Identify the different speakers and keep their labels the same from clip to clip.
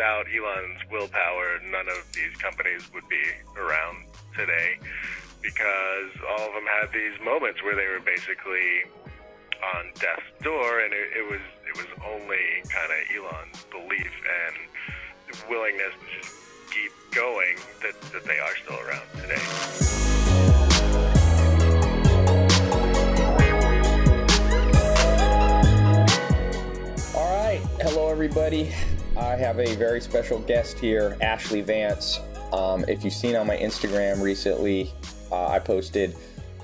Speaker 1: without Elon's willpower, none of these companies would be around today because all of them had these moments where they were basically on death's door, and it, it was it was only kind of Elon's belief and willingness to just keep going that, that they are still around today.
Speaker 2: All right. Hello, everybody. I have a very special guest here, Ashlee Vance. Um, if you've seen on my Instagram recently, uh, I posted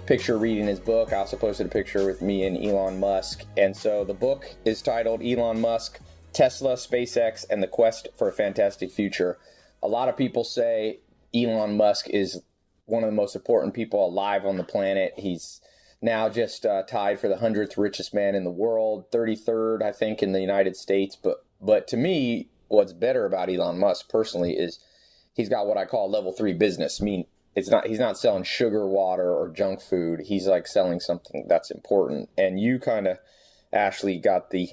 Speaker 2: picture reading his book. I also posted a picture with me and Elon Musk. And so the book is titled Elon Musk, Tesla, SpaceX, and the Quest for a Fantastic Future. A lot of people say Elon Musk is one of the most important people alive on the planet. He's now just uh, tied for the hundredth richest man in the world, 33rd, I think, in the United States. But but to me, what's better about Elon Musk personally is he's got what I call level three business. I mean, it's not he's not selling sugar water or junk food. He's like selling something that's important. And you kind of, Ashlee, got the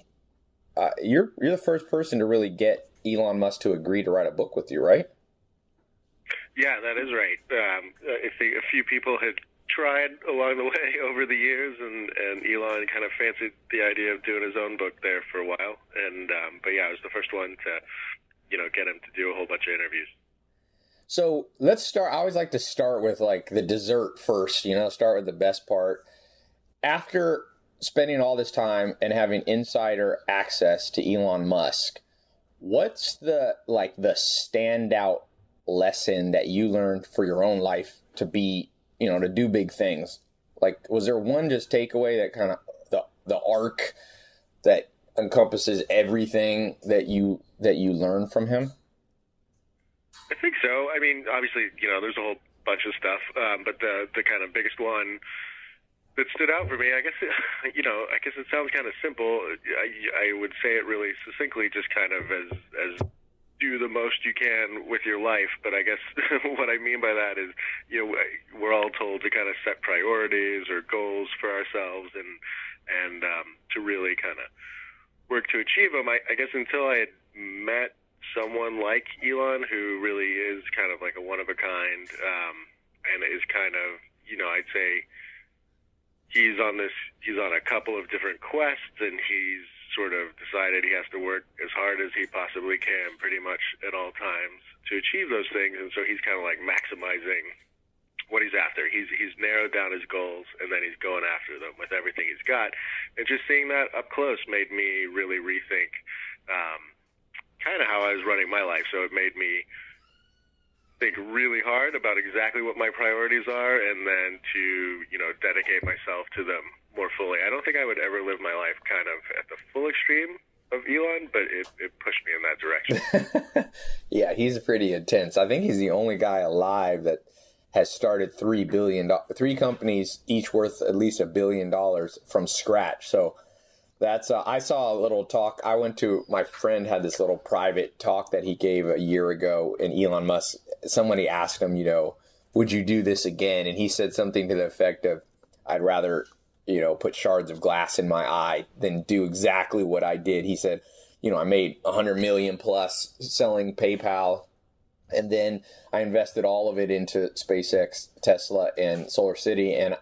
Speaker 2: uh, you're you're the first person to really get Elon Musk to agree to write a book with you, right?
Speaker 1: Yeah, that is right. Um, I think a few people had tried along the way over the years, and, and Elon kind of fancied the idea of doing his own book there for a while. And um, but yeah, I was the first one to, you know, get him to do a whole bunch of interviews.
Speaker 2: So let's start. I always like to start with like the dessert first. You know, start with the best part. After spending all this time and having insider access to Elon Musk, what's the like the standout lesson that you learned for your own life to be you know to do big things like was there one just takeaway that kind of the the arc that encompasses everything that you that you learn from him
Speaker 1: I think so. I mean, obviously, you know, there's a whole bunch of stuff, um, but the the kind of biggest one that stood out for me, I guess, it, you know, I guess it sounds kind of simple. I, I would say it really succinctly, just kind of as as do the most you can with your life. But I guess what I mean by that is, you know, we're all told to kind of set priorities or goals for ourselves and and um, to really kind of work to achieve them. I, I guess until I had met someone like Elon, who really is kind of like a one of a kind, um, and is kind of, you know, I'd say he's on this, he's on a couple of different quests, and he's sort of decided he has to work as hard as he possibly can, pretty much at all times, to achieve those things. And so he's kind of like maximizing what he's after. He's he's narrowed down his goals, and then he's going after them with everything he's got. And just seeing that up close made me really rethink. Um, kind of how I was running my life. So it made me think really hard about exactly what my priorities are and then to, you know, dedicate myself to them more fully. I don't think I would ever live my life kind of at the full extreme of Elon, but it, it pushed me in that direction.
Speaker 2: yeah, he's pretty intense. I think he's the only guy alive that has started three billion three companies each worth at least a billion dollars from scratch. So that's uh, I saw a little talk. I went to my friend had this little private talk that he gave a year ago, and Elon Musk. Somebody asked him, you know, would you do this again? And he said something to the effect of, "I'd rather, you know, put shards of glass in my eye than do exactly what I did." He said, "You know, I made a hundred million plus selling PayPal." And then I invested all of it into SpaceX, Tesla, and Solar City, and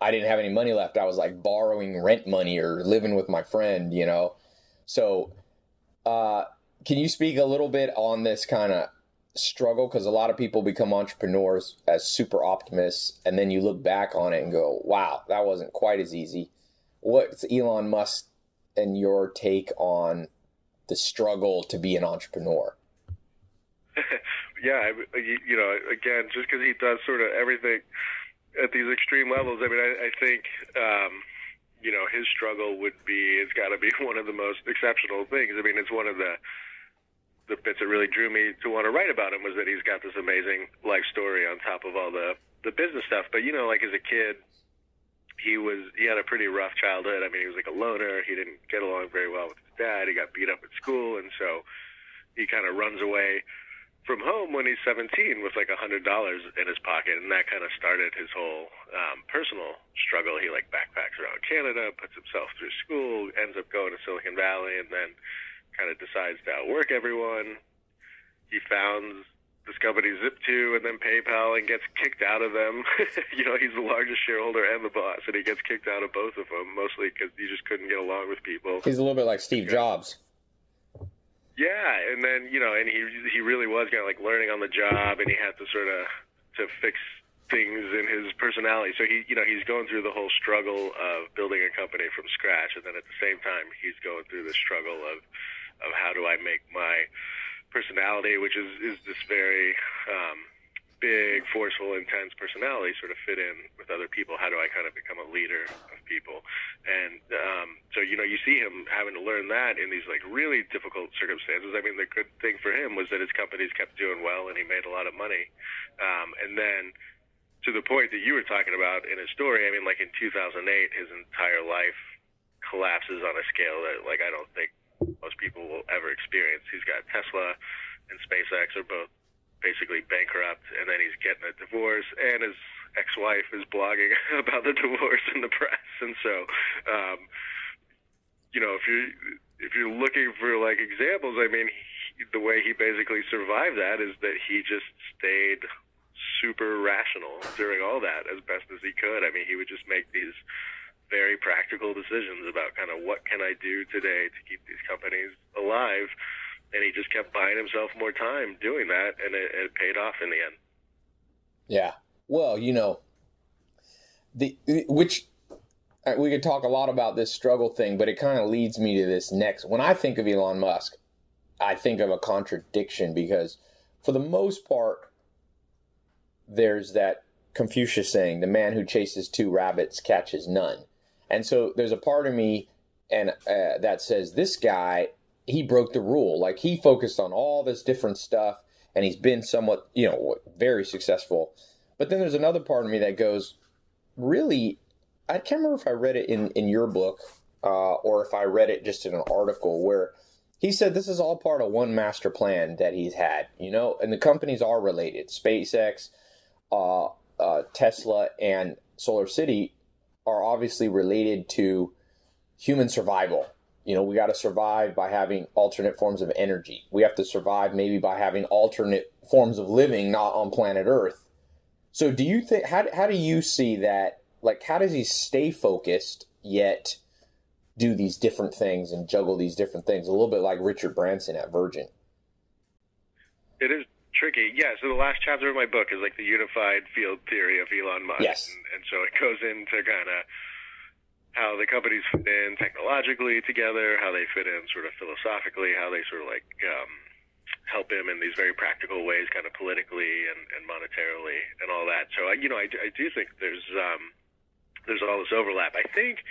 Speaker 2: I didn't have any money left. I was like borrowing rent money or living with my friend, you know. So, uh, can you speak a little bit on this kind of struggle? Because a lot of people become entrepreneurs as super optimists, and then you look back on it and go, "Wow, that wasn't quite as easy." What's Elon Musk and your take on the struggle to be an entrepreneur?
Speaker 1: yeah, you know, again, just because he does sort of everything at these extreme levels. I mean, I, I think um, you know his struggle would be it's got to be one of the most exceptional things. I mean, it's one of the the bits that really drew me to want to write about him was that he's got this amazing life story on top of all the the business stuff. But you know, like as a kid, he was he had a pretty rough childhood. I mean, he was like a loner. He didn't get along very well with his dad. He got beat up at school, and so he kind of runs away from home when he's 17 with like a hundred dollars in his pocket, and that kind of started his whole um, personal struggle. He like backpacks around Canada, puts himself through school, ends up going to Silicon Valley, and then kind of decides to outwork everyone. he founds this company Zip2 and then PayPal and gets kicked out of them. you know, he's the largest shareholder and the boss, and he gets kicked out of both of them, mostly because he just couldn't get along with people.
Speaker 2: He's a little bit like Steve Jobs.
Speaker 1: Yeah, and then you know, and he he really was kind of like learning on the job, and he had to sort of to fix things in his personality. So he, you know, he's going through the whole struggle of building a company from scratch, and then at the same time, he's going through the struggle of of how do I make my personality, which is is this very um, big, forceful, intense personality sort of fit in with other people? How do I kind of become a leader of people? And um, so, you know, you see him having to learn that in these like really difficult circumstances. I mean, the good thing for him was that his companies kept doing well and he made a lot of money. Um, and then to the point that you were talking about in his story, I mean, like in 2008, his entire life collapses on a scale that like I don't think most people will ever experience. He's got Tesla and SpaceX are both basically bankrupt, and then he's getting a divorce, and his ex-wife is blogging about the divorce in the press, and so, um, you know, if you if you're looking for like examples, I mean, he, the way he basically survived that is that he just stayed super rational during all that as best as he could. I mean, he would just make these very practical decisions about kind of what can I do today to keep companies alive and he just kept buying himself more time doing that, and it, it paid off in the end.
Speaker 2: Yeah. Well, you know, the which uh, we could talk a lot about this struggle thing, but it kind of leads me to this next. When I think of Elon Musk, I think of a contradiction because, for the most part, there's that Confucius saying, "The man who chases two rabbits catches none," and so there's a part of me and uh, that says this guy he broke the rule. Like he focused on all this different stuff and he's been somewhat, you know, very successful. But then there's another part of me that goes, really, I can't remember if I read it in, in your book uh, or if I read it just in an article where he said this is all part of one master plan that he's had, you know, and the companies are related. SpaceX, uh, uh, Tesla, and Solar City are obviously related to human survival you know, we got to survive by having alternate forms of energy. We have to survive maybe by having alternate forms of living not on planet Earth. So, do you think how how do you see that? Like, how does he stay focused yet do these different things and juggle these different things? A little bit like Richard Branson at Virgin.
Speaker 1: It is tricky. Yeah. So the last chapter of my book is like the unified field theory of Elon Musk.
Speaker 2: Yes.
Speaker 1: And, and so it goes into kind of how the companies fit in technologically together, how they fit in sort of philosophically, how they sort of like um, help him in these very practical ways, kind of politically and, and monetarily and all that. So, I, you know, I, I do think there's um, there's all this overlap. I think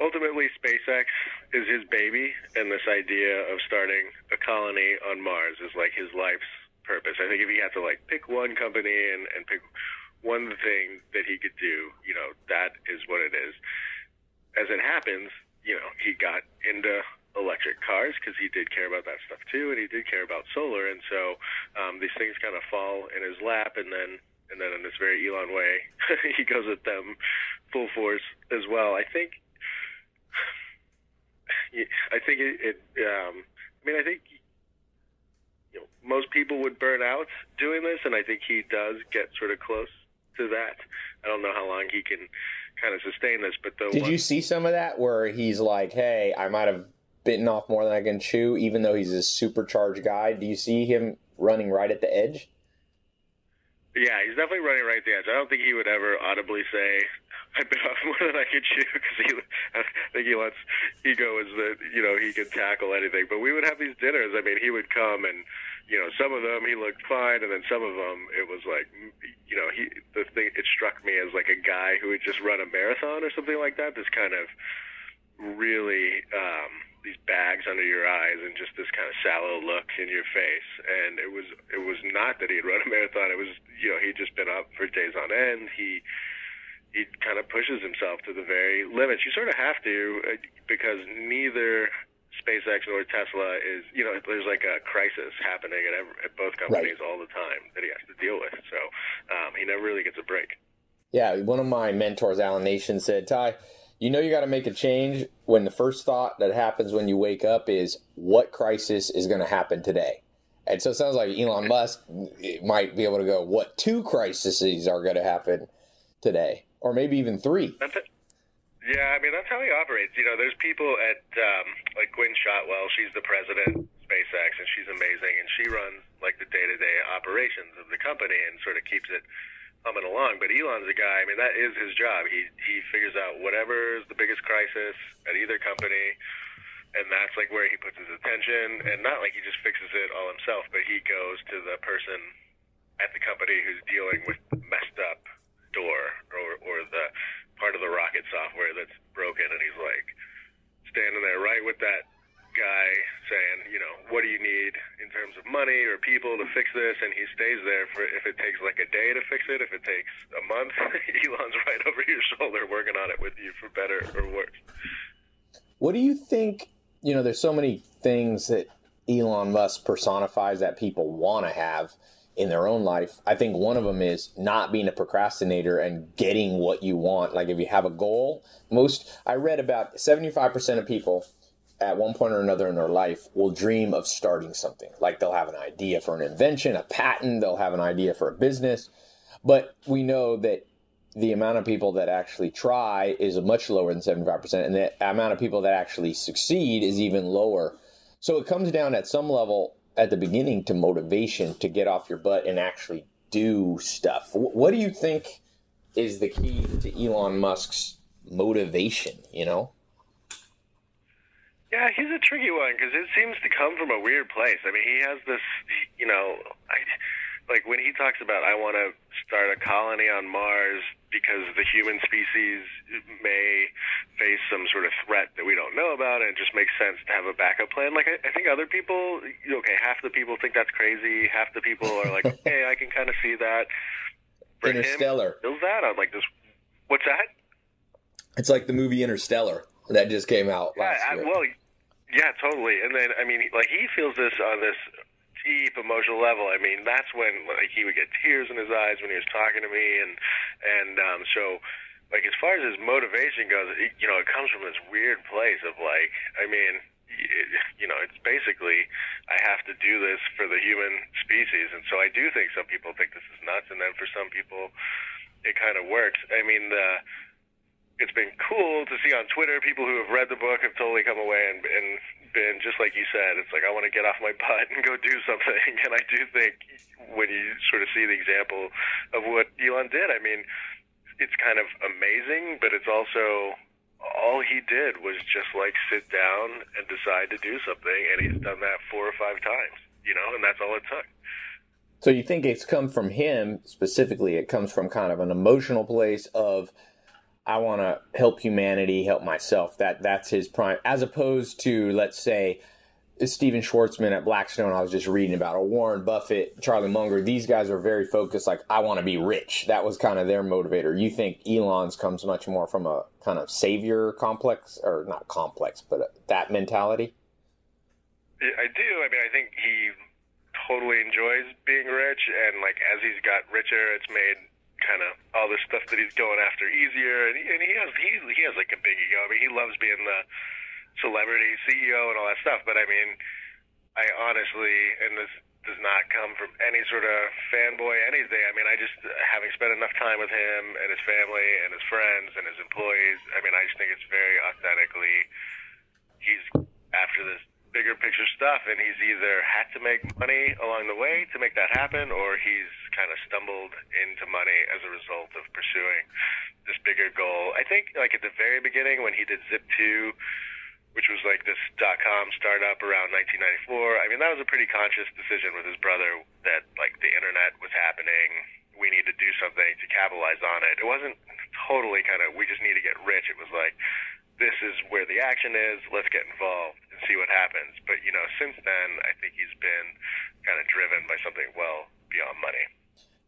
Speaker 1: ultimately SpaceX is his baby, and this idea of starting a colony on Mars is like his life's purpose. I think if he had to like pick one company and, and pick one thing that he could do, you know, that is what it is as it happens, you know, he got into electric cars because he did care about that stuff too, and he did care about solar, and so um, these things kind of fall in his lap, and then and then in this very Elon way, he goes at them full force as well. I think, I think it. it um, I mean, I think you know most people would burn out doing this, and I think he does get sort of close to that. I don't know how long he can kind of sustain this. But the
Speaker 2: did
Speaker 1: one,
Speaker 2: you see some of that where he's like, "Hey, I might have bitten off more than I can chew," even though he's a supercharged guy? Do you see him running right at the edge?
Speaker 1: Yeah, he's definitely running right at the edge. I don't think he would ever audibly say, "I bit off more than I could chew," because he, I think he lets ego is that you know he could tackle anything. But we would have these dinners. I mean, he would come and you know, some of them he looked fine, and then some of them it was like, you know, he the thing it struck me as like a guy who had just run a marathon or something like that. This kind of really um, these bags under your eyes and just this kind of sallow look in your face. And it was it was not that he had run a marathon. It was you know he'd just been up for days on end. He he kind of pushes himself to the very limits. You sort of have to uh, because neither SpaceX or Tesla is, you know, there's like a crisis happening at, every, at both companies right. all the time that he has to deal with. So um, he never really gets a break.
Speaker 2: Yeah, one of my mentors, Alan Nation, said, Ty, you know you got to make a change when the first thought that happens when you wake up is what crisis is going to happen today. And so it sounds like Elon Musk might be able to go, what two crises are going to happen today? Or maybe even three.
Speaker 1: That's it. Yeah, I mean, that's how he operates. You know, there's people at, um, like Gwynne Shotwell, she's the president of SpaceX, and she's amazing, and she runs, like, the day to day operations of the company and sort of keeps it humming along. But Elon's a guy, I mean, that is his job. He, he figures out whatever is the biggest crisis at either company and that's like where he puts his attention and not like he just fixes it all himself but he goes to the person at the company who's dealing with messed up door or or the part of the rocket software that's broken and he's like standing there right with that guy saying you know what do you need in terms of money or people to fix this? And he stays there for if it takes like a day to fix it if it takes a month elon's right over your shoulder working on it with you for better or worse.
Speaker 2: What do you think you know, there's so many things that Elon Musk personifies that people want to have in their own life. I think one of them is not being a procrastinator and getting what you want. Like if you have a goal, most I read about 75% of people at one point or another in their life will dream of starting something. Like they'll have an idea for an invention, a patent, they'll have an idea for a business. But we know that the amount of people that actually try is much lower than 75%, and the amount of people that actually succeed is even lower. So it comes down at some level at the beginning to motivation to get off your butt and actually do stuff. What do you think is the key to Elon Musk's motivation, you know?
Speaker 1: Yeah, he's a tricky one because it seems to come from a weird place. I mean, he has this, you know, I, like when he talks about I want to start a colony on Mars because the human species may face some sort of threat that we don't know about, and it just makes sense to have a backup plan. Like I, I think other people, okay, half the people think that's crazy, half the people are like, hey, I can kind of see that.
Speaker 2: For Interstellar.
Speaker 1: Him, that on like this. What's that?
Speaker 2: It's like the movie Interstellar that just came out last
Speaker 1: yeah,
Speaker 2: year.
Speaker 1: Well, yeah, totally. And then I mean, like he feels this on this deep emotional level. I mean, that's when like he would get tears in his eyes when he was talking to me, and and um, so like as far as his motivation goes, it, you know, it comes from this weird place of like, I mean, it, you know, it's basically I have to do this for the human species, and so I do think some people think this is nuts, and then for some people, it kind of works. I mean, the it's been cool to see on Twitter people who have read the book have totally come away and, and been just like you said. It's like I want to get off my butt and go do something. And I do think when you sort of see the example of what Elon did, I mean, it's kind of amazing, but it's also all he did was just like sit down and decide to do something, and he's done that four or five times. You know, and that's all it took.
Speaker 2: So you think it's come from him specifically? It comes from kind of an emotional place of I want to help humanity, help myself. That that's his prime, as opposed to let's say Stephen Schwarzman at Blackstone. I was just reading about, or Warren Buffett, Charlie Munger. These guys are very focused. Like I want to be rich. That was kind of their motivator. You think Elon's comes much more from a kind of savior complex, or not complex, but that mentality.
Speaker 1: I do. I mean, I think he totally enjoys being rich, and like as he's got richer, it's made kind of all the stuff that he's going after easier, and he, and he has he he has like a big ego. I mean, he loves being the celebrity CEO and all that stuff. But I mean, I honestly, and this does not come from any sort of fanboy anything. I mean, I just having spent enough time with him and his family and his friends and his employees. I mean, I just think it's very authentically. He's after this bigger picture stuff, and he's either had to make money along the way to make that happen, or he's kind of stumbled into money as a result of pursuing this bigger goal. I think, like at the very beginning, when he did Zip2, which was like this dot com startup around 1994. I mean, that was a pretty conscious decision with his brother that like the internet was happening. We need to do something to capitalize on it. It wasn't totally kind of we just need to get rich. It was like this is where the action is. Let's get involved and see what happens. But you know, since then, I think he's been kind of driven by something well beyond money.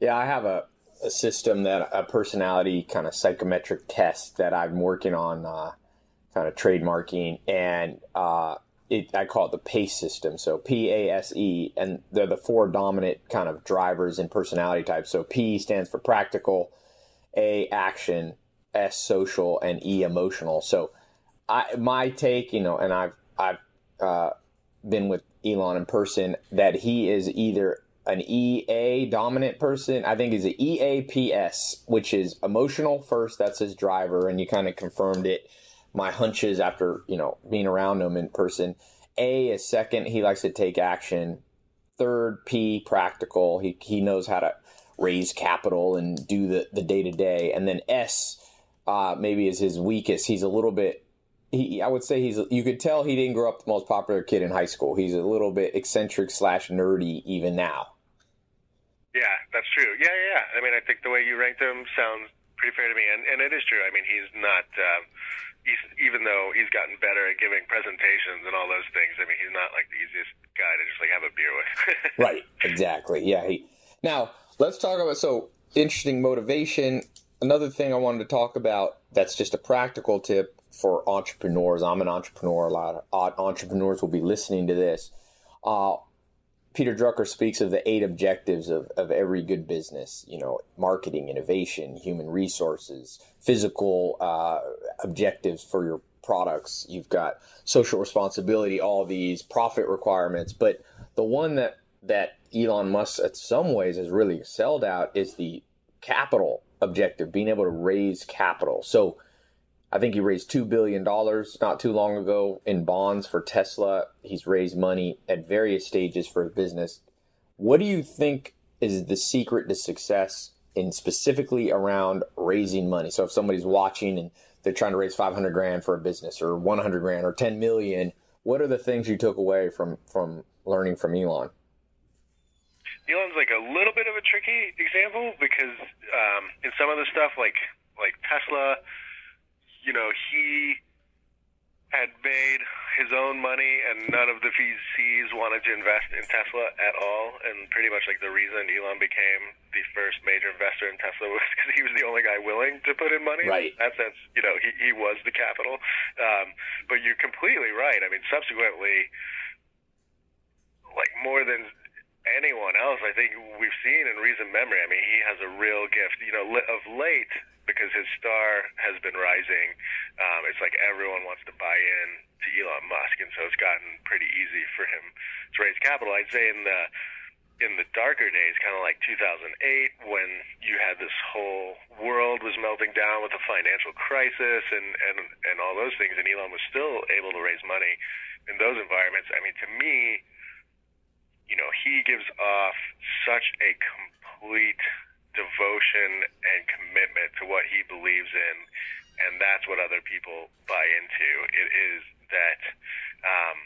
Speaker 2: Yeah, I have a, a system that a personality kind of psychometric test that I'm working on, uh, kind of trademarking, and uh, it, I call it the PACE system. So P A S E, and they're the four dominant kind of drivers in personality types. So P stands for practical, A action, S social, and E emotional. So I my take, you know, and I've I've uh, been with Elon in person that he is either an EA dominant person. I think he's an EAPS, which is emotional first. That's his driver, and you kind of confirmed it. My hunches after you know being around him in person. A is second. He likes to take action. Third, P practical. He he knows how to raise capital and do the the day to day. And then S uh, maybe is his weakest. He's a little bit. He, I would say he's. You could tell he didn't grow up the most popular kid in high school. He's a little bit eccentric slash nerdy even now.
Speaker 1: Yeah, that's true. Yeah, yeah, yeah. I mean, I think the way you ranked him sounds pretty fair to me, and and it is true. I mean, he's not. Um, he's even though he's gotten better at giving presentations and all those things. I mean, he's not like the easiest guy to just like have a beer with.
Speaker 2: right. Exactly. Yeah. He. Now let's talk about so interesting motivation. Another thing I wanted to talk about that's just a practical tip for entrepreneurs. I'm an entrepreneur. A lot of entrepreneurs will be listening to this. Uh, Peter Drucker speaks of the eight objectives of, of every good business, you know, marketing, innovation, human resources, physical uh, objectives for your products. You've got social responsibility, all these profit requirements. But the one that, that Elon Musk, in some ways, has really excelled out is the capital objective, being able to raise capital. So I think he raised $2 billion not too long ago in bonds for Tesla. He's raised money at various stages for his business. What do you think is the secret to success in specifically around raising money? So if somebody's watching and they're trying to raise 500 grand for a business or 100 grand or 10 million, what are the things you took away from, from learning from Elon?
Speaker 1: Elon's like a little bit of a tricky example because um, in some of the stuff like like Tesla, you know, he had made his own money and none of the VCs wanted to invest in Tesla at all. And pretty much like the reason Elon became the first major investor in Tesla was because he was the only guy willing to put in money.
Speaker 2: Right.
Speaker 1: In that sense, you know, he, he was the capital. Um, but you're completely right. I mean, subsequently, like more than anyone else, I think we've seen in recent memory. I mean, he has a real gift. You know, of late, because his star has been rising, um, it's like everyone wants to buy in to Elon Musk, and so it's gotten pretty easy for him to raise capital. I'd say in the in the darker days, kind of like 2008, when you had this whole world was melting down with the financial crisis and and and all those things, and Elon was still able to raise money in those environments. I mean, to me you know, he gives off such a complete devotion and commitment to what he believes in, and that's what other people buy into. It is that, um,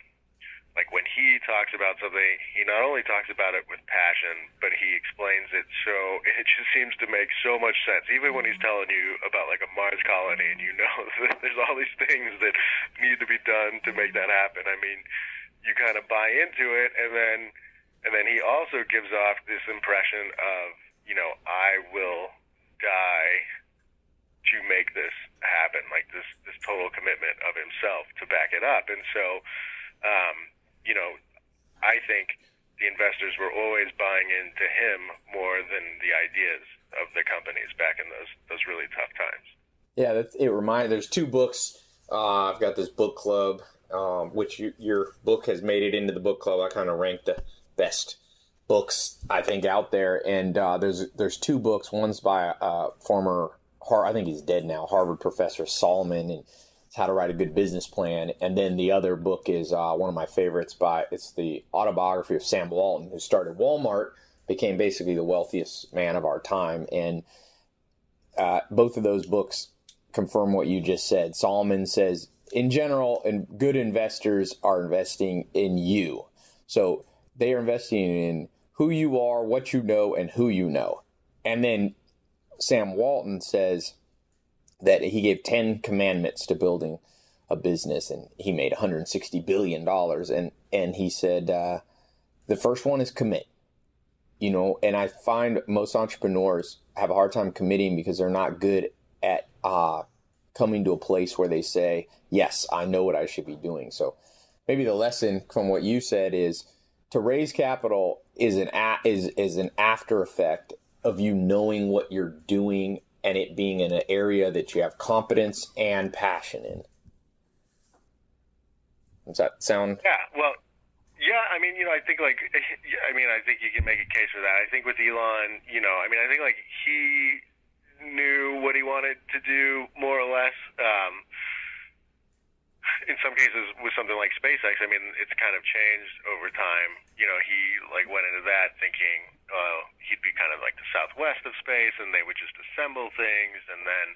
Speaker 1: like when he talks about something, he not only talks about it with passion, but he explains it so it just seems to make so much sense. Even when he's telling you about like a Mars colony, and you know that there's all these things that need to be done to make that happen. I mean, you kind of buy into it, and then and then he also gives off this impression of, you know, I will die to make this happen, like this this total commitment of himself to back it up. And so, um, you know, I think the investors were always buying into him more than the ideas of the companies back in those those really tough times.
Speaker 2: Yeah, that's, it reminds. There's two books. Uh, I've got this book club, um, which you, your book has made it into the book club. I kind of ranked the best books I think out there. And uh, there's there's two books. One's by a uh, former I think he's dead now Harvard professor Sahlman and it's how to write a good business plan. And then the other book is uh, one of my favorites by it's the autobiography of Sam Walton who started Walmart, became basically the wealthiest man of our time. And uh, both of those books confirm what you just said. Sahlman says in general, and good investors are investing in you. So they are investing in who you are, what you know, and who you know. And then Sam Walton says that he gave 10 commandments to building a business and he made 160 billion dollars. And and he said uh, the first one is commit you know? And i find most entrepreneurs have a hard time committing because they're not good at uh, coming to a place where they say yes i know what i should be doing. So maybe the lesson from what you said is to raise capital is an a, is is an after effect of you knowing what you're doing and it being in an area that you have competence and passion in. Does that sound?
Speaker 1: Yeah. Well, Yeah, I mean, you know, I think like, I mean, I think you can make a case for that. I think with Elon, you know, I mean, I think like he knew what he wanted to do more or less. Um, in some cases, with something like SpaceX, I mean, it's kind of changed over time. You know, he like went into that thinking, uh, he'd be kind of like the Southwest of space, and they would just assemble things, and then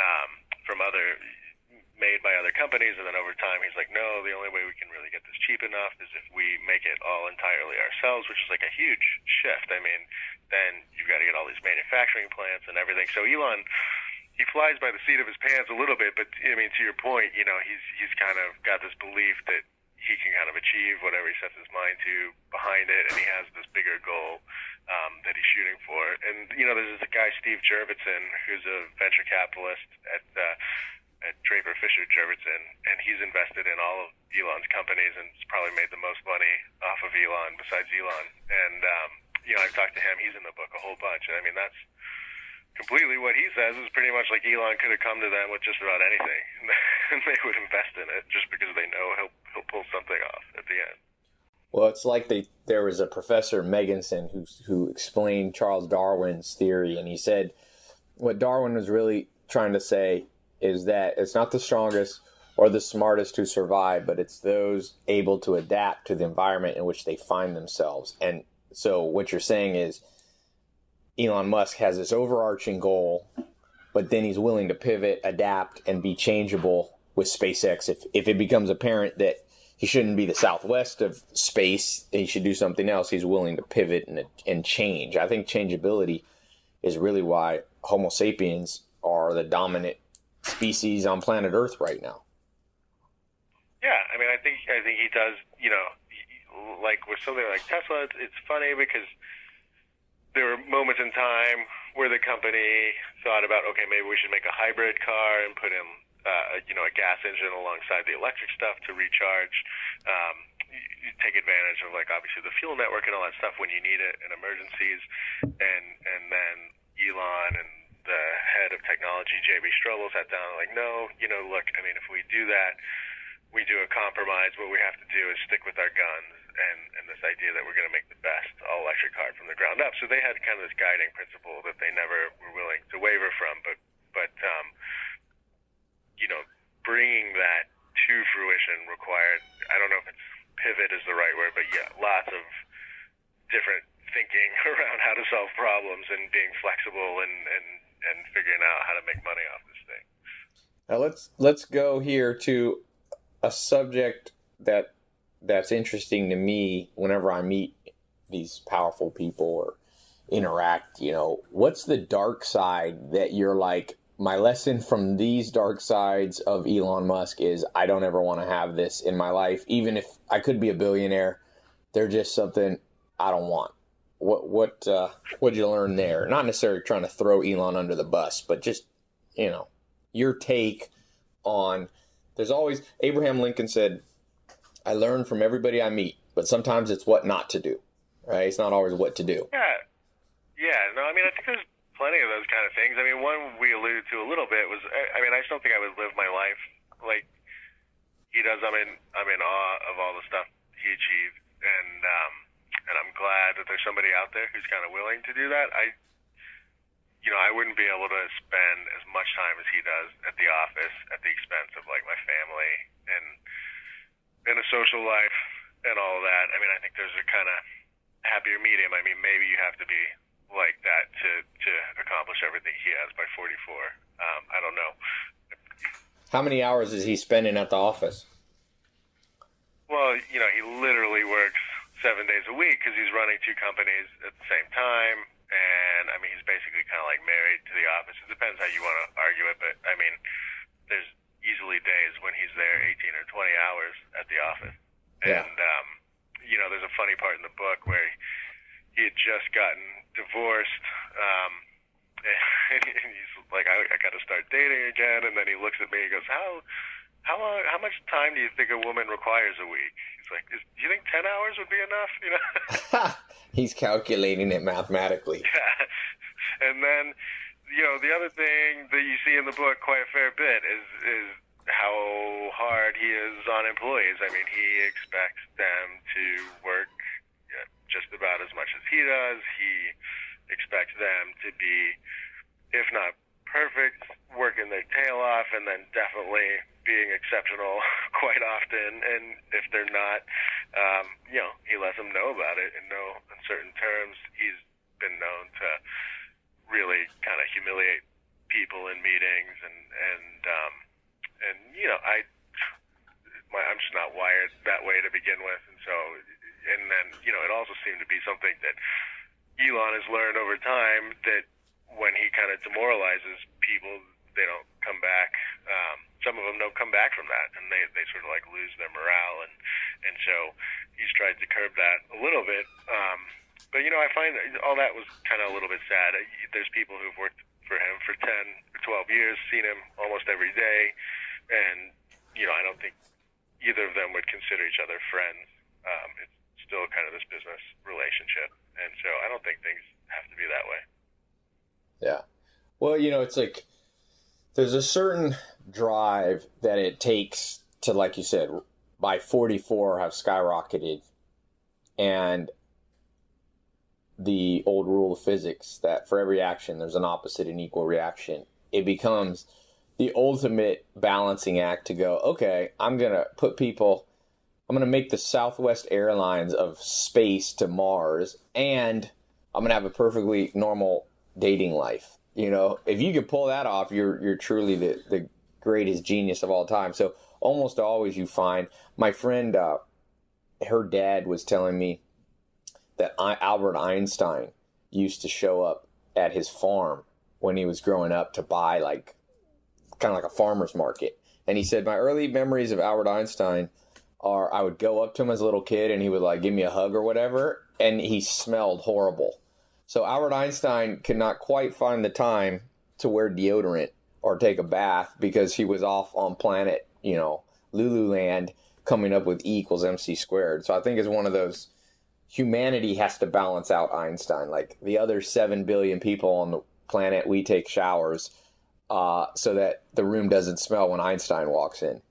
Speaker 1: um, from other made by other companies, and then over time he's like, no, the only way we can really get this cheap enough is if we make it all entirely ourselves, which is like a huge shift. I mean, then you've got to get all these manufacturing plants and everything. So Elon, he flies by the seat of his pants a little bit, but I mean, to your point, you know, he's he's kind of got this belief that he can kind of achieve whatever he sets his mind to behind it, and he has this bigger goal um, that he's shooting for. And you know, there's this guy Steve Jurvetson, who's a venture capitalist at uh, at Draper Fisher Jurvetson, and he's invested in all of Elon's companies and has probably made the most money off of Elon besides Elon. And um, you know, I've talked to him. He's in the book a whole bunch, and I mean that's completely what he says is pretty much like Elon could have come to them with just about anything, and they would invest in it just because they know he'll he'll pull something off at the end.
Speaker 2: Well, it's like they there was a professor Megginson who who explained Charles Darwin's theory, and he said what Darwin was really trying to say is that it's not the strongest or the smartest who survive, but it's those able to adapt to the environment in which they find themselves. And so what you're saying is Elon Musk has this overarching goal, but then he's willing to pivot, adapt, and be changeable with SpaceX. If if it becomes apparent that he shouldn't be the southwest of space, he should do something else. He's willing to pivot and and change. I think changeability is really why Homo sapiens are the dominant species on planet Earth right now.
Speaker 1: Yeah, I mean, I think I think he does. You know, like with something like Tesla, it's, it's funny because there were moments in time where the company thought about, okay, maybe we should make a hybrid car and put in, uh, you know, a gas engine alongside the electric stuff to recharge. Um, you take advantage of like obviously the fuel network and all that stuff when you need it in emergencies, and and then Elon and the head of technology, JB Straubel, sat down like, no, you know, look, I mean, if we do that, we do a compromise. What we have to do is stick with our guns and, and this idea that we're going to make the best all electric car from the ground up. So they had kind of this guiding principle that they never were willing to waver from. But, but um, you know, bringing that to fruition required, I don't know if it's pivot is the right word, but yeah, lots of different thinking around how to solve problems and being flexible and, and and figuring out how to make money off this thing.
Speaker 2: Now let's let's go here to a subject that that's interesting to me whenever I meet these powerful people or interact, you know, what's the dark side that you're like my lesson from these dark sides of Elon Musk is I don't ever want to have this in my life even if I could be a billionaire. They're just something I don't want what what uh, what'd you learn there? Not necessarily trying to throw Elon under the bus, but just you know your take on. There's always Abraham Lincoln said, "I learn from everybody I meet, but sometimes it's what not to do." Right? It's not always what to do.
Speaker 1: Yeah, yeah. No, I mean I think there's plenty of those kind of things. I mean, one we alluded to a little bit was, I mean, I just don't think I would live my life like he does. I mean, I'm in awe of all the stuff he achieved, and um, and I'm glad that there's somebody out there who's kind of willing to do that. I, you know, I wouldn't be able to spend as much time as he does at the office at the expense of like my family and and a social life and all of that. I mean, I think there's a kind of happier medium. I mean, maybe you have to be like that to to accomplish everything he has by 44. Um, I don't know.
Speaker 2: How many hours is he spending at the office?
Speaker 1: Well, you know, he literally works seven days a week because he's running two companies at the same time. And I mean, he's basically kind of like married to the office. It depends how you want to argue it, but I mean, there's easily days when he's there 18 or 20 hours at the office. Yeah. And, um, you know, there's a funny part in the book where he had just gotten divorced. Um, and he's like, I, I got to start dating again. And then he looks at me and goes, How how long, how much time do you think a woman requires a week? He's like, is, do you think ten hours would be enough? You know,
Speaker 2: he's calculating it mathematically.
Speaker 1: Yeah, and then you know the other thing that you see in the book quite a fair bit is is how hard he is on employees. I mean, he expects them to work just about as much as he does. He expects them to be, if not perfect, working their tail off, and then definitely being exceptional quite often. And if they're not, um, you know, he lets them know about it in no uncertain terms. He's been known to really kind of humiliate people in meetings, and and um, and you know, I my, I'm just not wired that way to begin with, and so and then you know, it also seemed to be something that Elon has learned over time that when he kind of demoralizes people, they don't come back. Um, some of them don't come back from that, and they they sort of like lose their morale, and and so he's tried to curb that a little bit. Um, but you know, I find all that was kind of a little bit sad. There's people who've worked for him for 10 or 12 years, seen him almost every day, and you know, I don't think either of them would consider each other friends. Um, it's still kind of this business relationship, and so I don't think things have to be that way.
Speaker 2: Yeah. Well, you know, it's like there's a certain drive that it takes to, like you said, by 44 have skyrocketed. And the old rule of physics that for every action there's an opposite and equal reaction. It becomes the ultimate balancing act to go, okay, I'm going to put people, I'm going to make the Southwest Airlines of space to Mars, and I'm going to have a perfectly normal dating life. You know, if you can pull that off, you're you're truly the the greatest genius of all time. So almost always you find my friend, uh, her dad was telling me that I, Albert Einstein used to show up at his farm when he was growing up to buy like kind of like a farmer's market. And he said my early memories of Albert Einstein are I would go up to him as a little kid and he would like give me a hug or whatever, and he smelled horrible. So Albert Einstein could not quite find the time to wear deodorant or take a bath because he was off on planet, you know, Lululand coming up with E equals MC squared. So I think it's one of those humanity has to balance out Einstein. Like the other 7 billion people on the planet, we take showers uh, so that the room doesn't smell when Einstein walks in.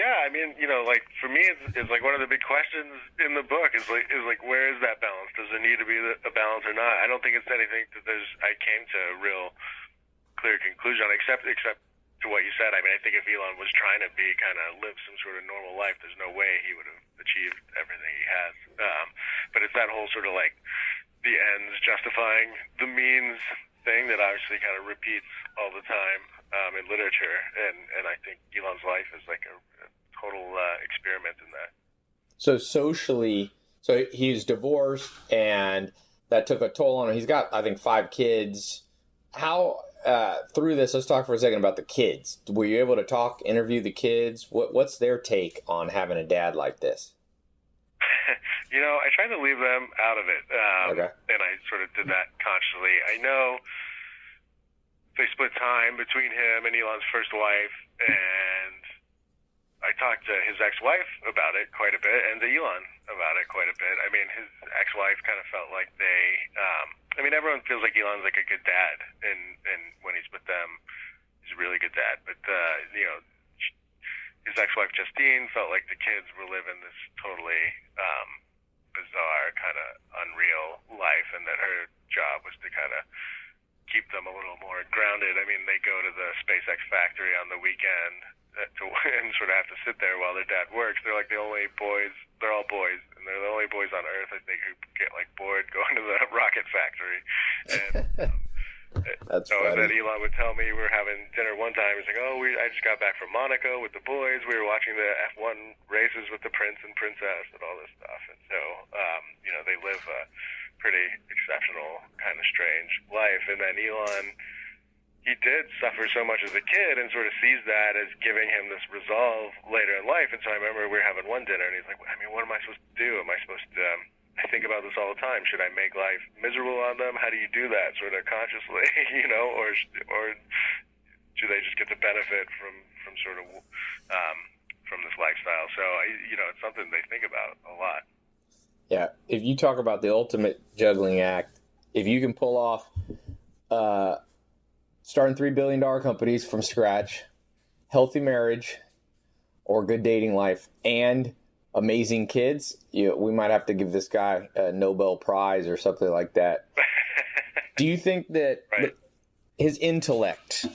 Speaker 1: Yeah, I mean, you know, like for me, it's, it's like one of the big questions in the book is like, is like, where is that balance? Does there need to be a balance or not? I don't think it's anything that there's. I came to a real clear conclusion except except to what you said. I mean, I think if Elon was trying to be kind of live some sort of normal life, there's no way he would have achieved everything he has. Um, but it's that whole sort of like the ends justifying the means thing that obviously kind of repeats all the time um, in literature, and and I think Elon's life is like a, a total uh, experiment in that.
Speaker 2: So socially, so he's divorced, and that took a toll on him. He's got, I think, five kids. How uh, through this, let's talk for a second about the kids. Were you able to talk, interview the kids? What What's their take on having a dad like this?
Speaker 1: you know, I tried to leave them out of it, um,
Speaker 2: okay.
Speaker 1: and I sort of did that consciously. I know they split time between him and Elon's first wife, and I talked to his ex-wife about it quite a bit, and to Elon about it quite a bit. I mean, his ex-wife kind of felt like they. Um, I mean, everyone feels like Elon's like a good dad, and and when he's with them, he's a really good dad. But uh, you know, his ex-wife Justine felt like the kids were living this totally um, bizarre, kind of unreal life, and that her job was to kind of keep them a little more grounded. I mean, they go to the SpaceX factory on the weekend to and sort of have to sit there while their dad works. They're like the only boys. They're all boys, and they're the only boys on Earth, I think, who get like bored going to the rocket factory. And, um,
Speaker 2: That's
Speaker 1: so
Speaker 2: funny.
Speaker 1: then Elon would tell me we were having dinner one time. He's like, "Oh, we I just got back from Monaco with the boys. We were watching the F1 races with the prince and princess and all this stuff." And so, um, you know, they live a pretty exceptional, kind of strange life. And then Elon he did suffer so much as a kid and sort of sees that as giving him this resolve later in life. And so I remember we were having one dinner and he's like, I mean, what am I supposed to do? Am I supposed to, um, I think about this all the time. Should I make life miserable on them? How do you do that sort of consciously, you know, or, or do they just get the benefit from, from sort of, um, from this lifestyle? So, you know, it's something they think about a lot.
Speaker 2: Yeah. If you talk about the ultimate juggling act, if you can pull off, uh, starting three billion dollar companies from scratch, healthy marriage or good dating life and amazing kids, you, we might have to give this guy a Nobel Prize or something like that. Do you think that
Speaker 1: Right.
Speaker 2: his intellect,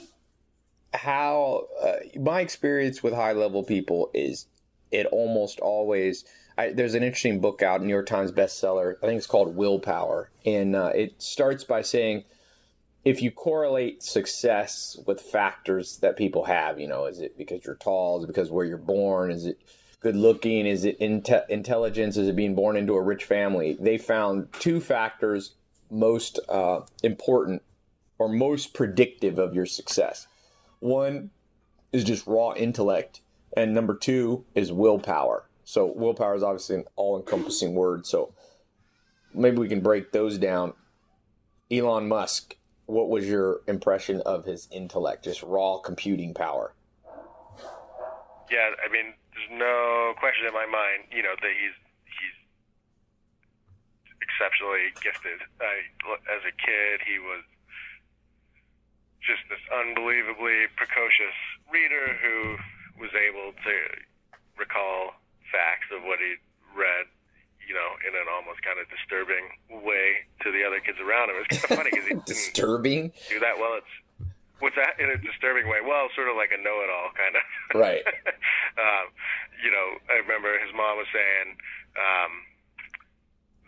Speaker 2: how uh, my experience with high level people is it almost always. I, there's an interesting book out, New York Times bestseller. I think it's called Willpower, and uh, it starts by saying if you correlate success with factors that people have, you know, is it because you're tall? Is it because where you're born? Is it good looking? Is it inte- intelligence? Is it being born into a rich family? They found two factors most uh, important or most predictive of your success. One is just raw intellect, and number two is willpower. So, willpower is obviously an all encompassing word. So, maybe we can break those down. Elon Musk, what was your impression of his intellect, just raw computing power?
Speaker 1: Yeah, I mean, there's no question in my mind, you know, that he's he's exceptionally gifted. I, as a kid, he was just this unbelievably precocious reader who was able to recall facts of what he read, you know, in an almost kind of disturbing way to the other kids around him. It's kind of funny because he didn't
Speaker 2: Disturbing,
Speaker 1: do that well. It's what's that in a disturbing way? Well, sort of like a know-it-all kind of.
Speaker 2: right?
Speaker 1: um, you know, I remember his mom was saying um,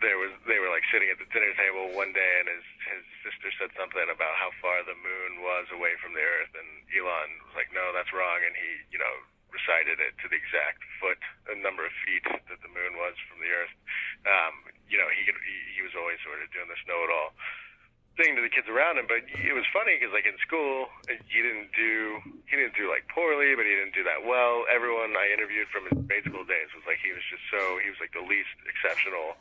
Speaker 1: there was they were like sitting at the dinner table one day, and his his sister said something about how far the moon was away from the Earth, and Elon was like, "No, that's wrong," and he, you know, recited it to the exact foot, a number of feet that the moon was from the Earth. Um, you know, he could he, he was always sort of doing this know-it-all thing to the kids around him. But it was funny because like in school, he didn't do he didn't do like poorly, but he didn't do that well. Everyone I interviewed from his grade school days was like he was just so he was like the least exceptional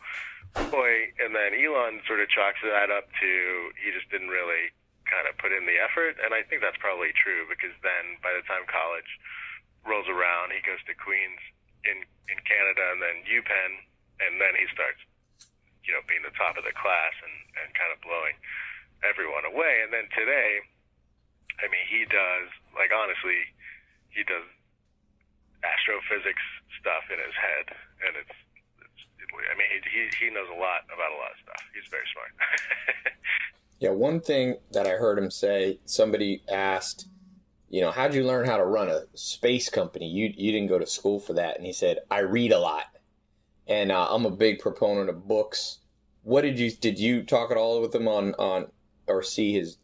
Speaker 1: boy. And then Elon sort of chalks that up to he just didn't really kind of put in the effort, and I think that's probably true because then by the time college rolls around, he goes to Queens in in Canada and then UPenn, and then he starts you know being the top of the class and and kind of blowing everyone away. And then today, I mean, he does like honestly, he does astrophysics stuff in his head, and it's. it's it, I mean, he, he he knows a lot about a lot of stuff. He's very smart.
Speaker 2: Yeah, one thing that I heard him say, somebody asked, you know, how'd you learn how to run a space company? You you didn't go to school for that, and he said, I read a lot, and uh, I'm a big proponent of books. What did you did you talk at all with him on on or see his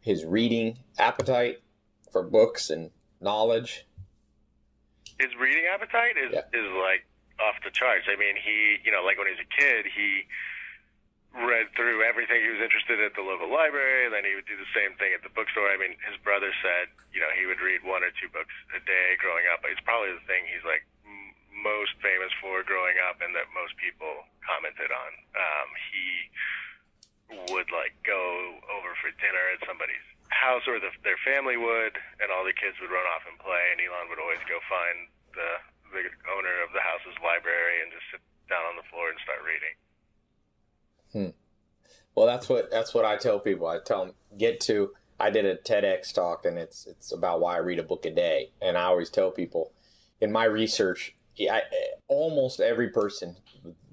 Speaker 2: his reading appetite for books and knowledge?
Speaker 1: his reading appetite is
Speaker 2: Yeah.
Speaker 1: is like off the charts. I mean, he you know like when he was a kid, he read through everything he was interested in at the local library, and then he would do the same thing at the bookstore. I mean, his brother said you know he would read one or two books a day growing up. But it's probably the thing he's like m- most famous for growing up, and that most people commented on. Um, he would like go over for dinner at somebody's house or the, their family would, and all the kids would run off and play, and Elon would always go find the the owner of the house's library and just sit down on the floor and start reading. Hmm.
Speaker 2: Well, that's what that's what I tell people. I tell them get to. I did a TEDx talk, and it's it's about why I read a book a day. And I always tell people, in my research, I, almost every person,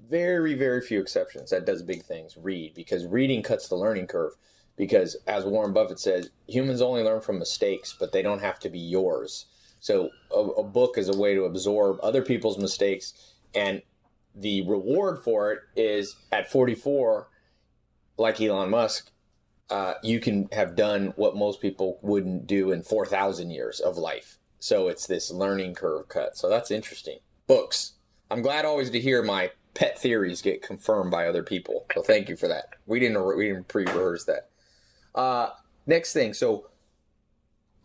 Speaker 2: very very few exceptions, that does big things read because reading cuts the learning curve. Because as Warren Buffett says, humans only learn from mistakes, but they don't have to be yours. So a, a book is a way to absorb other people's mistakes, and the reward for it is at 44 like Elon Musk, uh, you can have done what most people wouldn't do in 4,000 years of life. So it's this learning curve cut. So that's interesting. Books. I'm glad always to hear my pet theories get confirmed by other people. So thank you for that. We didn't we didn't pre-rehearse that. Uh, next thing. So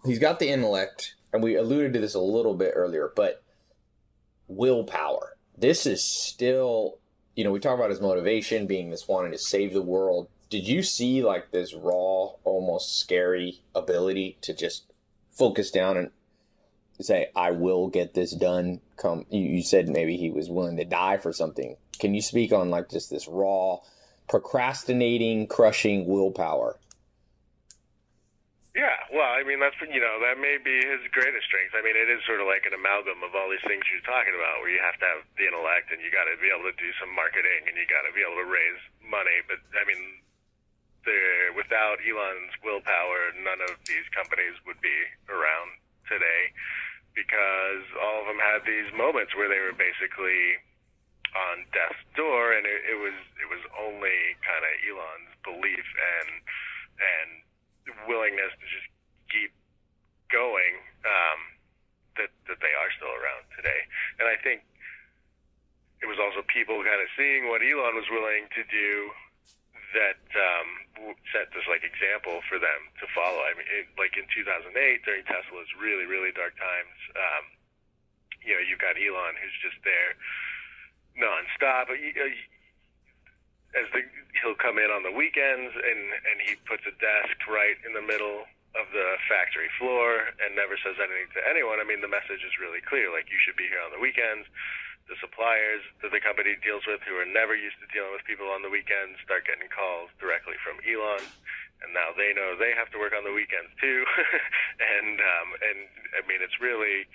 Speaker 2: he's got the intellect, and we alluded to this a little bit earlier, but willpower. This is still you know, we talk about his motivation being this wanting to save the world. Did you see like this raw, almost scary ability to just focus down and say, "I will get this done"? Come, you, you said maybe he was willing to die for something. Can you speak on like just this raw, procrastinating, crushing willpower?
Speaker 1: Well, I mean that's you know that may be his greatest strength. I mean, it is sort of like an amalgam of all these things you're talking about, where you have to have the intellect and you got to be able to do some marketing and you got to be able to raise money. But I mean, without Elon's willpower, none of these companies would be around today because all of them had these moments where they were basically on death's door, and it, it was it was only kind of Elon's belief and and willingness to just keep going um, that that they are still around today. And I think it was also people kind of seeing what Elon was willing to do that um, set this like example for them to follow. I mean, it, like in 2008 during Tesla's really really dark times, um, you know, you've got Elon who's just there nonstop. Uh, as the he'll come in on the weekends and and he puts a desk right in the middle of the factory floor and never says anything to anyone. I mean, the message is really clear. Like you should be here on the weekends. The suppliers that the company deals with, who are never used to dealing with people on the weekends, start getting calls directly from Elon, and now they know they have to work on the weekends too. and um, and I mean, it's really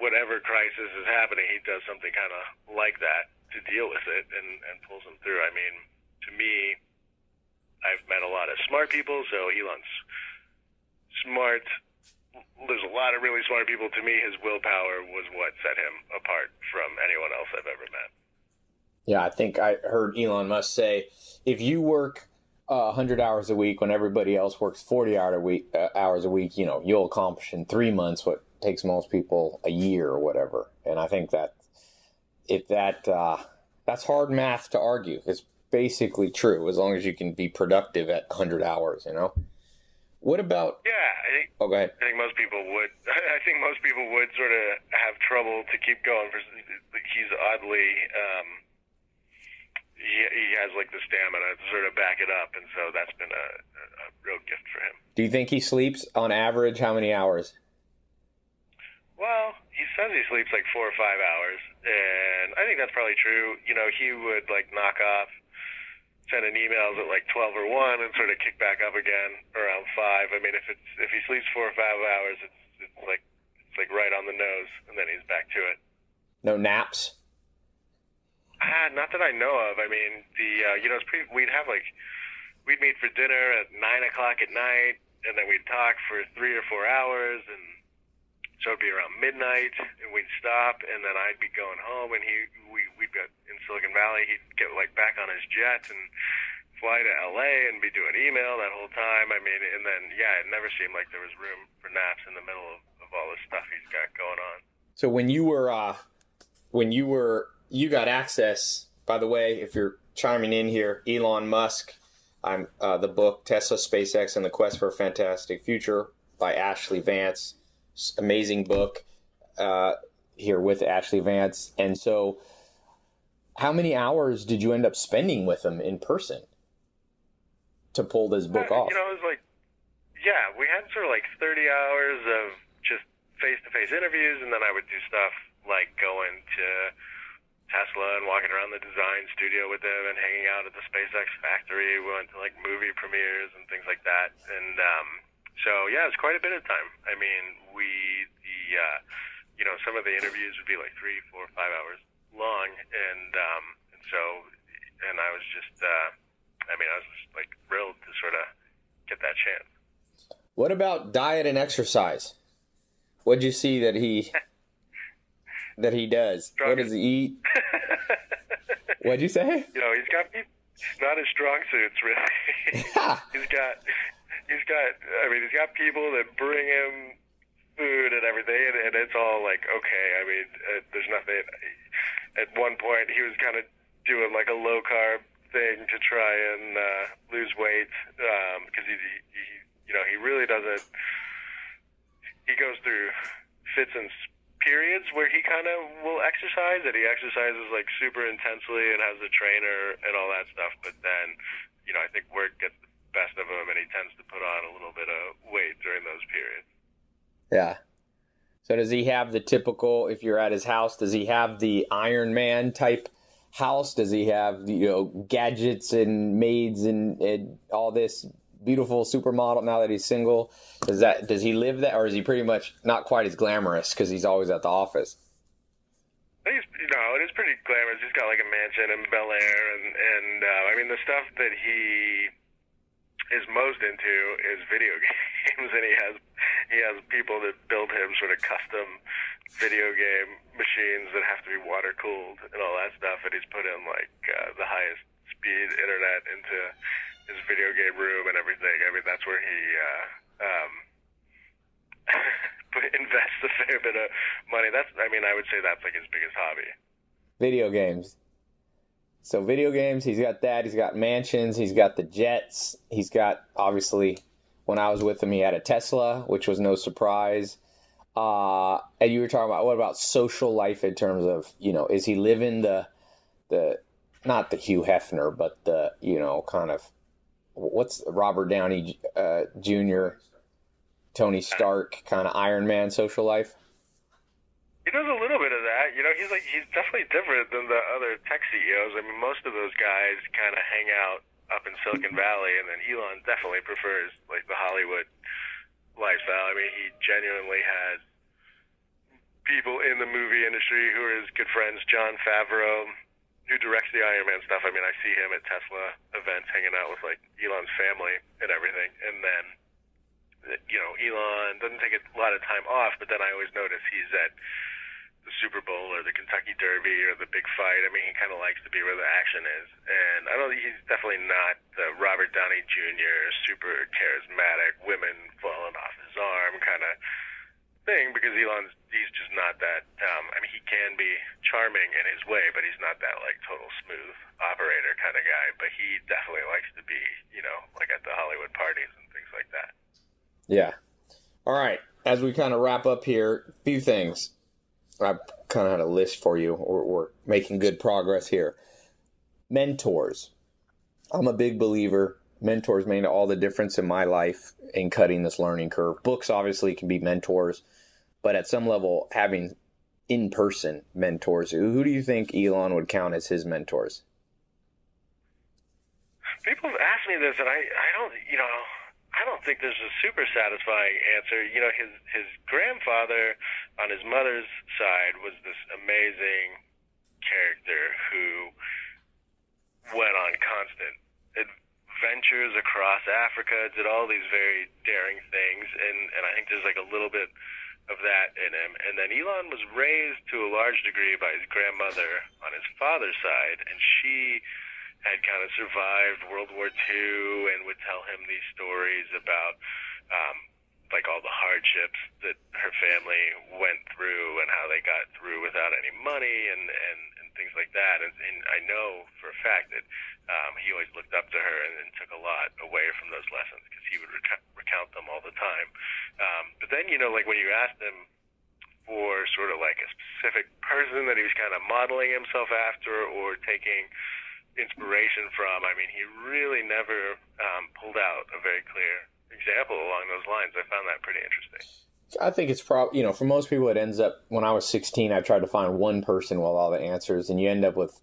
Speaker 1: whatever crisis is happening, he does something kind of like that to deal with it and, and pulls them through. I mean, to me, I've met a lot of smart people, so Elon's smart. There's a lot of really smart people. To me, his willpower was what set him apart from anyone else I've ever met.
Speaker 2: Yeah, I think I heard Elon Musk say, if you work uh, 100 hours a week when everybody else works 40 hour a week, uh, hours a week, you know, you'll accomplish in three months what takes most people a year or whatever. And I think that if that uh, that's hard math to argue. It's basically true as long as you can be productive at 100 hours. You know. What about?
Speaker 1: Yeah, I think.
Speaker 2: Oh, go ahead.
Speaker 1: I think most people would. I think most people would sort of have trouble to keep going. For he's oddly. Um, he, he has like the stamina to sort of back it up, and so that's been a, a real gift for him.
Speaker 2: Do you think he sleeps on average how many hours?
Speaker 1: Well, he says he sleeps like four or five hours, and I think that's probably true. You know, he would like knock off, sending emails at like twelve or one, and sort of kick back up again around five. I mean, if it's if he sleeps four or five hours, it's it's like it's like right on the nose, and then he's back to it.
Speaker 2: No naps.
Speaker 1: Ah, not that I know of. I mean, the uh, you know, it's pretty. We'd have like we'd meet for dinner at nine o'clock at night, and then we'd talk for three or four hours, and so it'd be around midnight, and we'd stop, and then I'd be going home, and he we we'd be in Silicon Valley. He'd get like back on his jet and fly to LA and be doing email that whole time. I mean, and then yeah, it never seemed like there was room for naps in the middle of, of all this stuff he's got going on.
Speaker 2: So when you were uh, when you were you got access. By the way, if you're chiming in here, Elon Musk. I'm uh, the book Tesla, SpaceX, and the Quest for a Fantastic Future by Ashlee Vance amazing book uh, here with Ashlee Vance. And so, how many hours did you end up spending with him in person to pull this book
Speaker 1: uh,
Speaker 2: off?
Speaker 1: You know, it was like, yeah, we had sort of like 30 hours of just face to face interviews, and then I would do stuff like going to Tesla and walking around the design studio with them and hanging out at the SpaceX factory. We went to like movie premieres and things like that. And, um, so yeah, it's quite a bit of time. I mean, we the uh, you know some of the interviews would be like three, four, five hours long, and um, and so and I was just uh, I mean I was just like thrilled to sort of get that chance.
Speaker 2: What about diet and exercise? What'd you see that he that he does? Strong what does he eat? What'd you say?
Speaker 1: You know, he's got he's not his strong suits really. he's got he's got I mean he's got people that bring him food and everything and, and it's all like okay. I mean uh, there's nothing. At one point he was kind of doing like a low carb thing to try and uh, lose weight because um, he, he you know he really doesn't he goes through fits and periods where he kind of will exercise and he exercises like super intensely and has a trainer and all that stuff but then you know I think work gets the best of him, and he tends to put on a little bit of weight during those periods.
Speaker 2: Yeah. So does he have the typical? If you're at his house, does he have the Iron Man type house? Does he have you know gadgets and maids and, and all this beautiful supermodel now that he's single? Does that does he live that, or is he pretty much not quite as glamorous because he's always at the office?
Speaker 1: He's no, it is pretty glamorous. He's got like a mansion in Bel Air, and and uh, I mean the stuff that he is most into is video games, and he has he has people that build him sort of custom video game machines that have to be water cooled and all that stuff, and he's put in like uh, the highest speed internet into his video game room and everything. I mean that's where he. Uh, um, invests a fair bit of money. That's, I mean, I would say that's like his biggest hobby.
Speaker 2: Video games. So video games, he's got that. He's got mansions. He's got the jets. He's got obviously. When I was with him, he had a Tesla, which was no surprise. Uh, and you were talking about what about social life in terms of you know is he living the the not the Hugh Hefner, but the you know kind of what's Robert Downey uh, Jr. Tony Stark kind of Iron Man social life?
Speaker 1: He does a little bit. You know, he's like he's definitely different than the other tech CEOs. I mean, most of those guys kind of hang out up in Silicon Valley, and then Elon definitely prefers like the Hollywood lifestyle. I mean, he genuinely has people in the movie industry who are his good friends. Jon Favreau, who directs the Iron Man stuff. I mean, I see him at Tesla events hanging out with like Elon's family and everything, and then you know, Elon doesn't take a lot of time off, but then I always notice he's at the Super Bowl or the Kentucky Derby or the big fight. I mean, he kind of likes to be where the action is, and I don't. He's definitely not the Robert Downey Jr. super charismatic, women falling off his arm kind of thing because Elon's he's just not that. Um, I mean, he can be charming in his way, but he's not that like total smooth operator kind of guy. But he definitely likes to be, you know, like at the Hollywood parties and things like that.
Speaker 2: Yeah. All right. As we kind of wrap up here, few things. I kind of had a list for you. We're, we're making good progress here. Mentors. I'm a big believer. Mentors made all the difference in my life in cutting this learning curve. Books obviously can be mentors, but at some level, having in person mentors. Who do you think Elon would count as his mentors?
Speaker 1: People have asked me this, and I, I don't, you know, I don't think there's a super satisfying answer. You know, his his grandfather on his mother's side was this amazing character who went on constant adventures across Africa, did all these very daring things, and and I think there's like a little bit of that in him. And then Elon was raised to a large degree by his grandmother on his father's side, and she had kind of survived World War II and would tell him these stories about um, like all the hardships that her family went through and how they got through without any money and and, and things like that. And, and I know for a fact that um, he always looked up to her and, and took a lot away from those lessons because he would rec- recount them all the time. Um, but then you know, like when you asked him for sort of like a specific person that he was kind of modeling himself after or taking inspiration from. I mean, he really never um, pulled out a very clear example along those lines. I found that pretty interesting.
Speaker 2: I think it's probably, you know, for most people, it ends up when I was 16, I tried to find one person with all the answers, and you end up with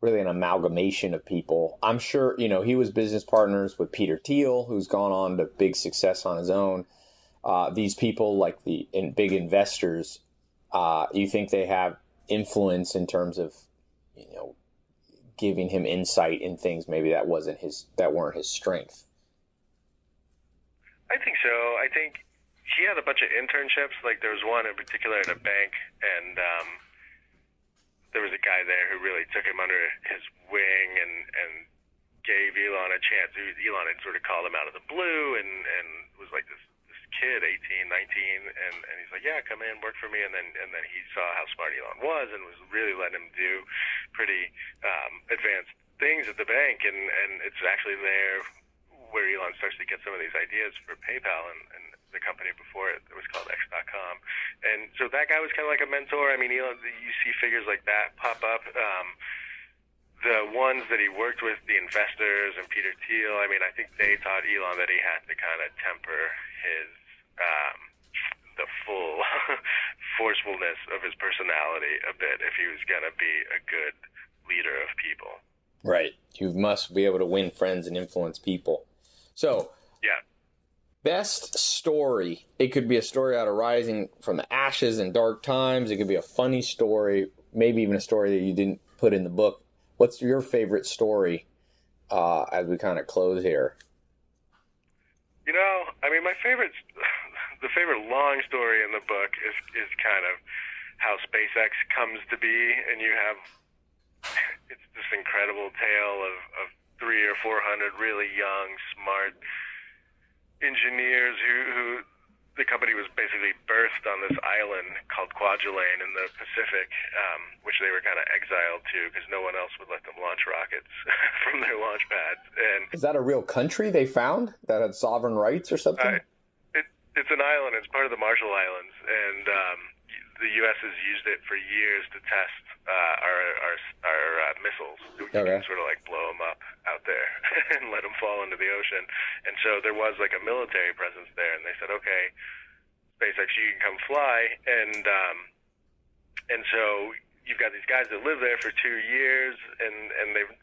Speaker 2: really an amalgamation of people. I'm sure, you know, he was business partners with Peter Thiel, who's gone on to big success on his own. Uh, these people, like the in, big investors, uh, you think they have influence in terms of, you know, giving him insight in things maybe that wasn't his that weren't his strength.
Speaker 1: I think so. I think he had a bunch of internships. Like there was one in particular at a bank, and um, there was a guy there who really took him under his wing and and gave Elon a chance. Elon had sort of called him out of the blue and and was like this kid, 18, 19, and, and he's like, yeah, come in, work for me. And then, and then he saw how smart Elon was and was really letting him do pretty um, advanced things at the bank. And, and it's actually there where Elon starts to get some of these ideas for PayPal and, and the company before it, it was called X.com. And so that guy was kind of like a mentor. I mean, Elon, you see figures like that pop up. Um, the ones that he worked with, the investors and Peter Thiel, I mean, I think they taught Elon that he had to kind of temper his um, the full forcefulness of his personality a bit if he was going to be a good leader of people.
Speaker 2: Right. You must be able to win friends and influence people. So,
Speaker 1: Yeah.
Speaker 2: Best story. It could be a story out of rising from the ashes in dark times. It could be a funny story, maybe even a story that you didn't put in the book. What's your favorite story uh, as we kind of close here?
Speaker 1: You know, I mean, my favorite, the favorite long story in the book is is kind of how SpaceX comes to be, and you have it's this incredible tale of, of three or four hundred really young, smart engineers who, who the company was basically birthed on this island called Kwajalein in the Pacific, um, which they were kind of exiled to because no one else would let them launch rockets from their launch pads. And
Speaker 2: is that a real country they found that had sovereign rights or something?
Speaker 1: It, it's an island. It's part of the Marshall Islands, and um, the U.S. has used it for years to test uh, our our, our uh, missiles. We
Speaker 2: okay.
Speaker 1: can sort of like blow them up out there and let them fall into the ocean. And so there was like a military presence there, and they said, okay, SpaceX, you can come fly, and um, and so you've got these guys that live there for two years, and and they've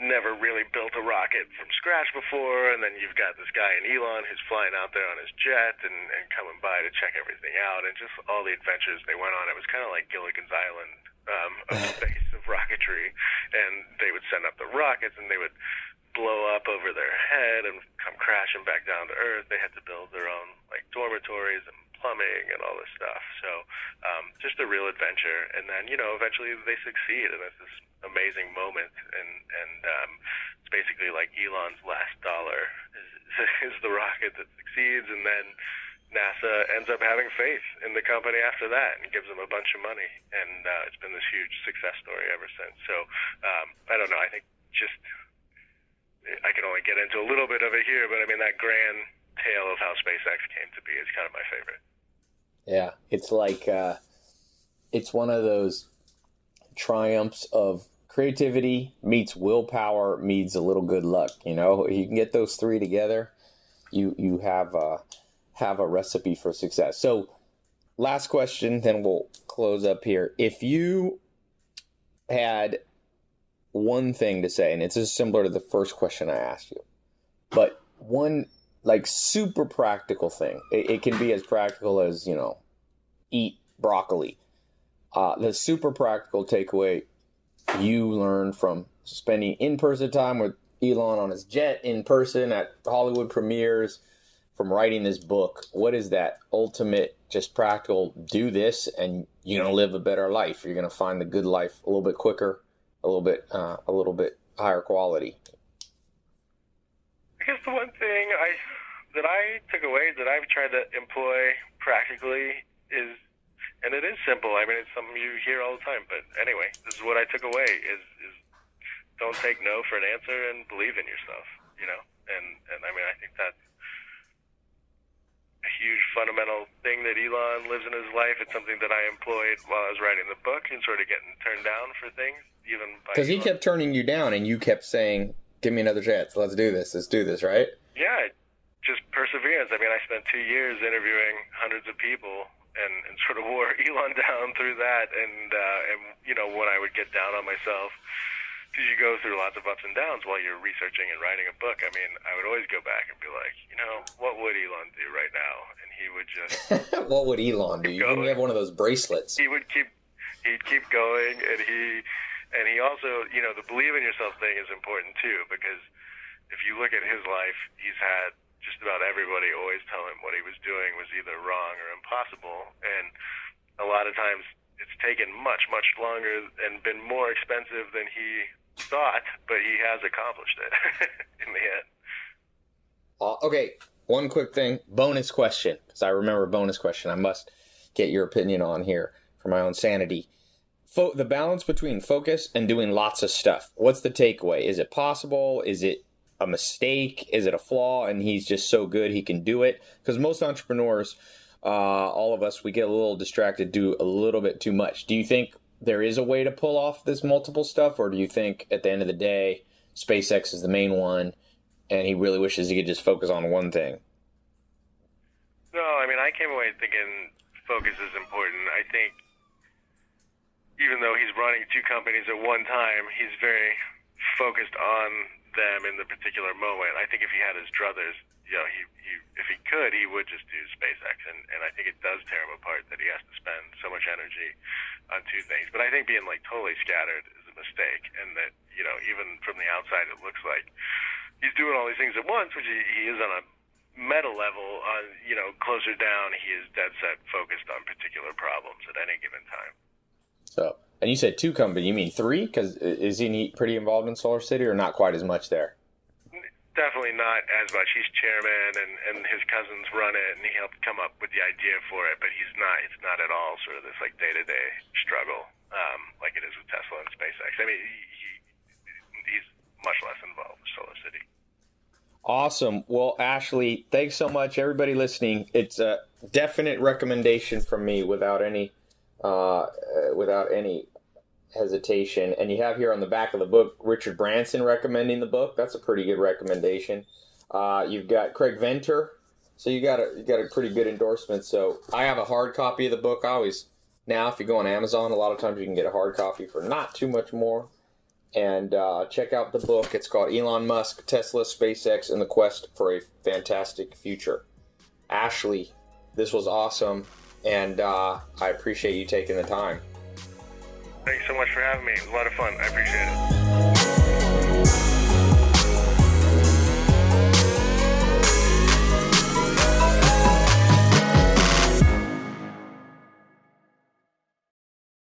Speaker 1: never really built a rocket from scratch before, and then you've got this guy in Elon who's flying out there on his jet and, and coming by to check everything out, and just all the adventures they went on. It was kind of like Gilligan's Island um, of space of rocketry, and they would send up the rockets, and they would blow up over their head and come crashing back down to Earth. They had to build their own like dormitories and plumbing and all this stuff. So um, just a real adventure. And then you know eventually they succeed, and it's this amazing moment. And and um, it's basically like Elon's last dollar is, is the rocket that succeeds, and then. NASA ends up having faith in the company after that and gives them a bunch of money, and uh, it's been this huge success story ever since. So um, I don't know. I think just I can only get into a little bit of it here, but I mean that grand tale of how SpaceX came to be is kind of my favorite.
Speaker 2: Yeah, it's like uh, it's one of those triumphs of creativity meets willpower meets a little good luck. You know, you can get those three together, you you have a have a recipe for success. So, last question, then we'll close up here. If you had one thing to say, and it's similar to the first question I asked you, but one like super practical thing. It, it can be as practical as you know, eat broccoli. Uh, the super practical takeaway you learned from spending in person time with Elon on his jet in person at Hollywood premieres, from writing this book. What is that ultimate, just practical? Do this, and you're gonna live a better life. You're gonna find the good life a little bit quicker, a little bit, uh, a little bit higher quality.
Speaker 1: I guess the one thing I that I took away that I've tried to employ practically is, and it is simple. I mean, it's something you hear all the time. But anyway, this is what I took away: is is don't take no for an answer and believe in yourself. You know, and and I mean, I think that's a huge fundamental thing that Elon lives in his life. It's something that I employed while I was writing the book and sort of getting turned down for things, even
Speaker 2: because he kept turning you down, and you kept saying, "Give me another chance. Let's do this. Let's do this." Right?
Speaker 1: Yeah, just perseverance. I mean, I spent two years interviewing hundreds of people and, and sort of wore Elon down through that. And uh, and you know, when I would get down on myself, because you go through lots of ups and downs while you're researching and writing a book. I mean, I would always go back and be like, you know, what would Elon do right now? And he would just.
Speaker 2: what would Elon do? You didn't have one of those bracelets.
Speaker 1: He would keep. He'd keep going, and he, and he also, you know, the believe in yourself thing is important too because if you look at his life, he's had just about everybody always tell him what he was doing was either wrong or impossible. And a lot of times it's taken much, much longer and been more expensive than he thought, but he has accomplished it in the end.
Speaker 2: Uh, okay, one quick thing bonus question, because I remember bonus question. I must get your opinion on here for my own sanity. Fo- the balance between focus and doing lots of stuff. What's the takeaway? Is it possible? Is it a mistake? Is it a flaw? And he's just so good he can do it. Because most entrepreneurs, uh, all of us, we get a little distracted, do a little bit too much. Do you think there is a way to pull off this multiple stuff, or do you think at the end of the day, SpaceX is the main one, and he really wishes he could just focus on one thing?
Speaker 1: No, I mean I came away thinking focus is important. I think even though he's running two companies at one time, he's very focused on them in the particular moment. I think if he had his druthers, you know, he, he if he could, he would just do SpaceX, and and I think it does tear him apart that he has to spend so much energy on two things. But I think being like totally scattered is a mistake, and that you know, even from the outside, it looks like he's doing all these things at once, which he, he is on a meta level. On you know, closer down, he is dead set focused on particular problems at any given time.
Speaker 2: So. And you said two companies. You mean three? Because is he pretty involved in Solar City, or not quite as much there?
Speaker 1: definitely not as much. He's chairman, and and his cousins run it, and he helped come up with the idea for it. But he's not. It's not at all sort of this like day to day struggle um, like it is with Tesla and SpaceX. I mean, he, he, he's much less involved with Solar City.
Speaker 2: Awesome. Well, Ashlee, thanks so much. Everybody listening, it's a definite recommendation from me without any uh, without any hesitation. And you have here on the back of the book Richard Branson recommending the book. That's a pretty good recommendation. Uh, you've got Craig Venter, so you got a you got a pretty good endorsement. So I have a hard copy of the book. I always now if you go on Amazon, a lot of times you can get a hard copy for not too much more. And uh, check out the book. It's called Elon Musk, Tesla, SpaceX, and the Quest for a Fantastic Future. Ashlee, this was awesome, and uh, I appreciate you taking the time.
Speaker 1: Thanks so much for having me. It was a lot of fun. I appreciate it.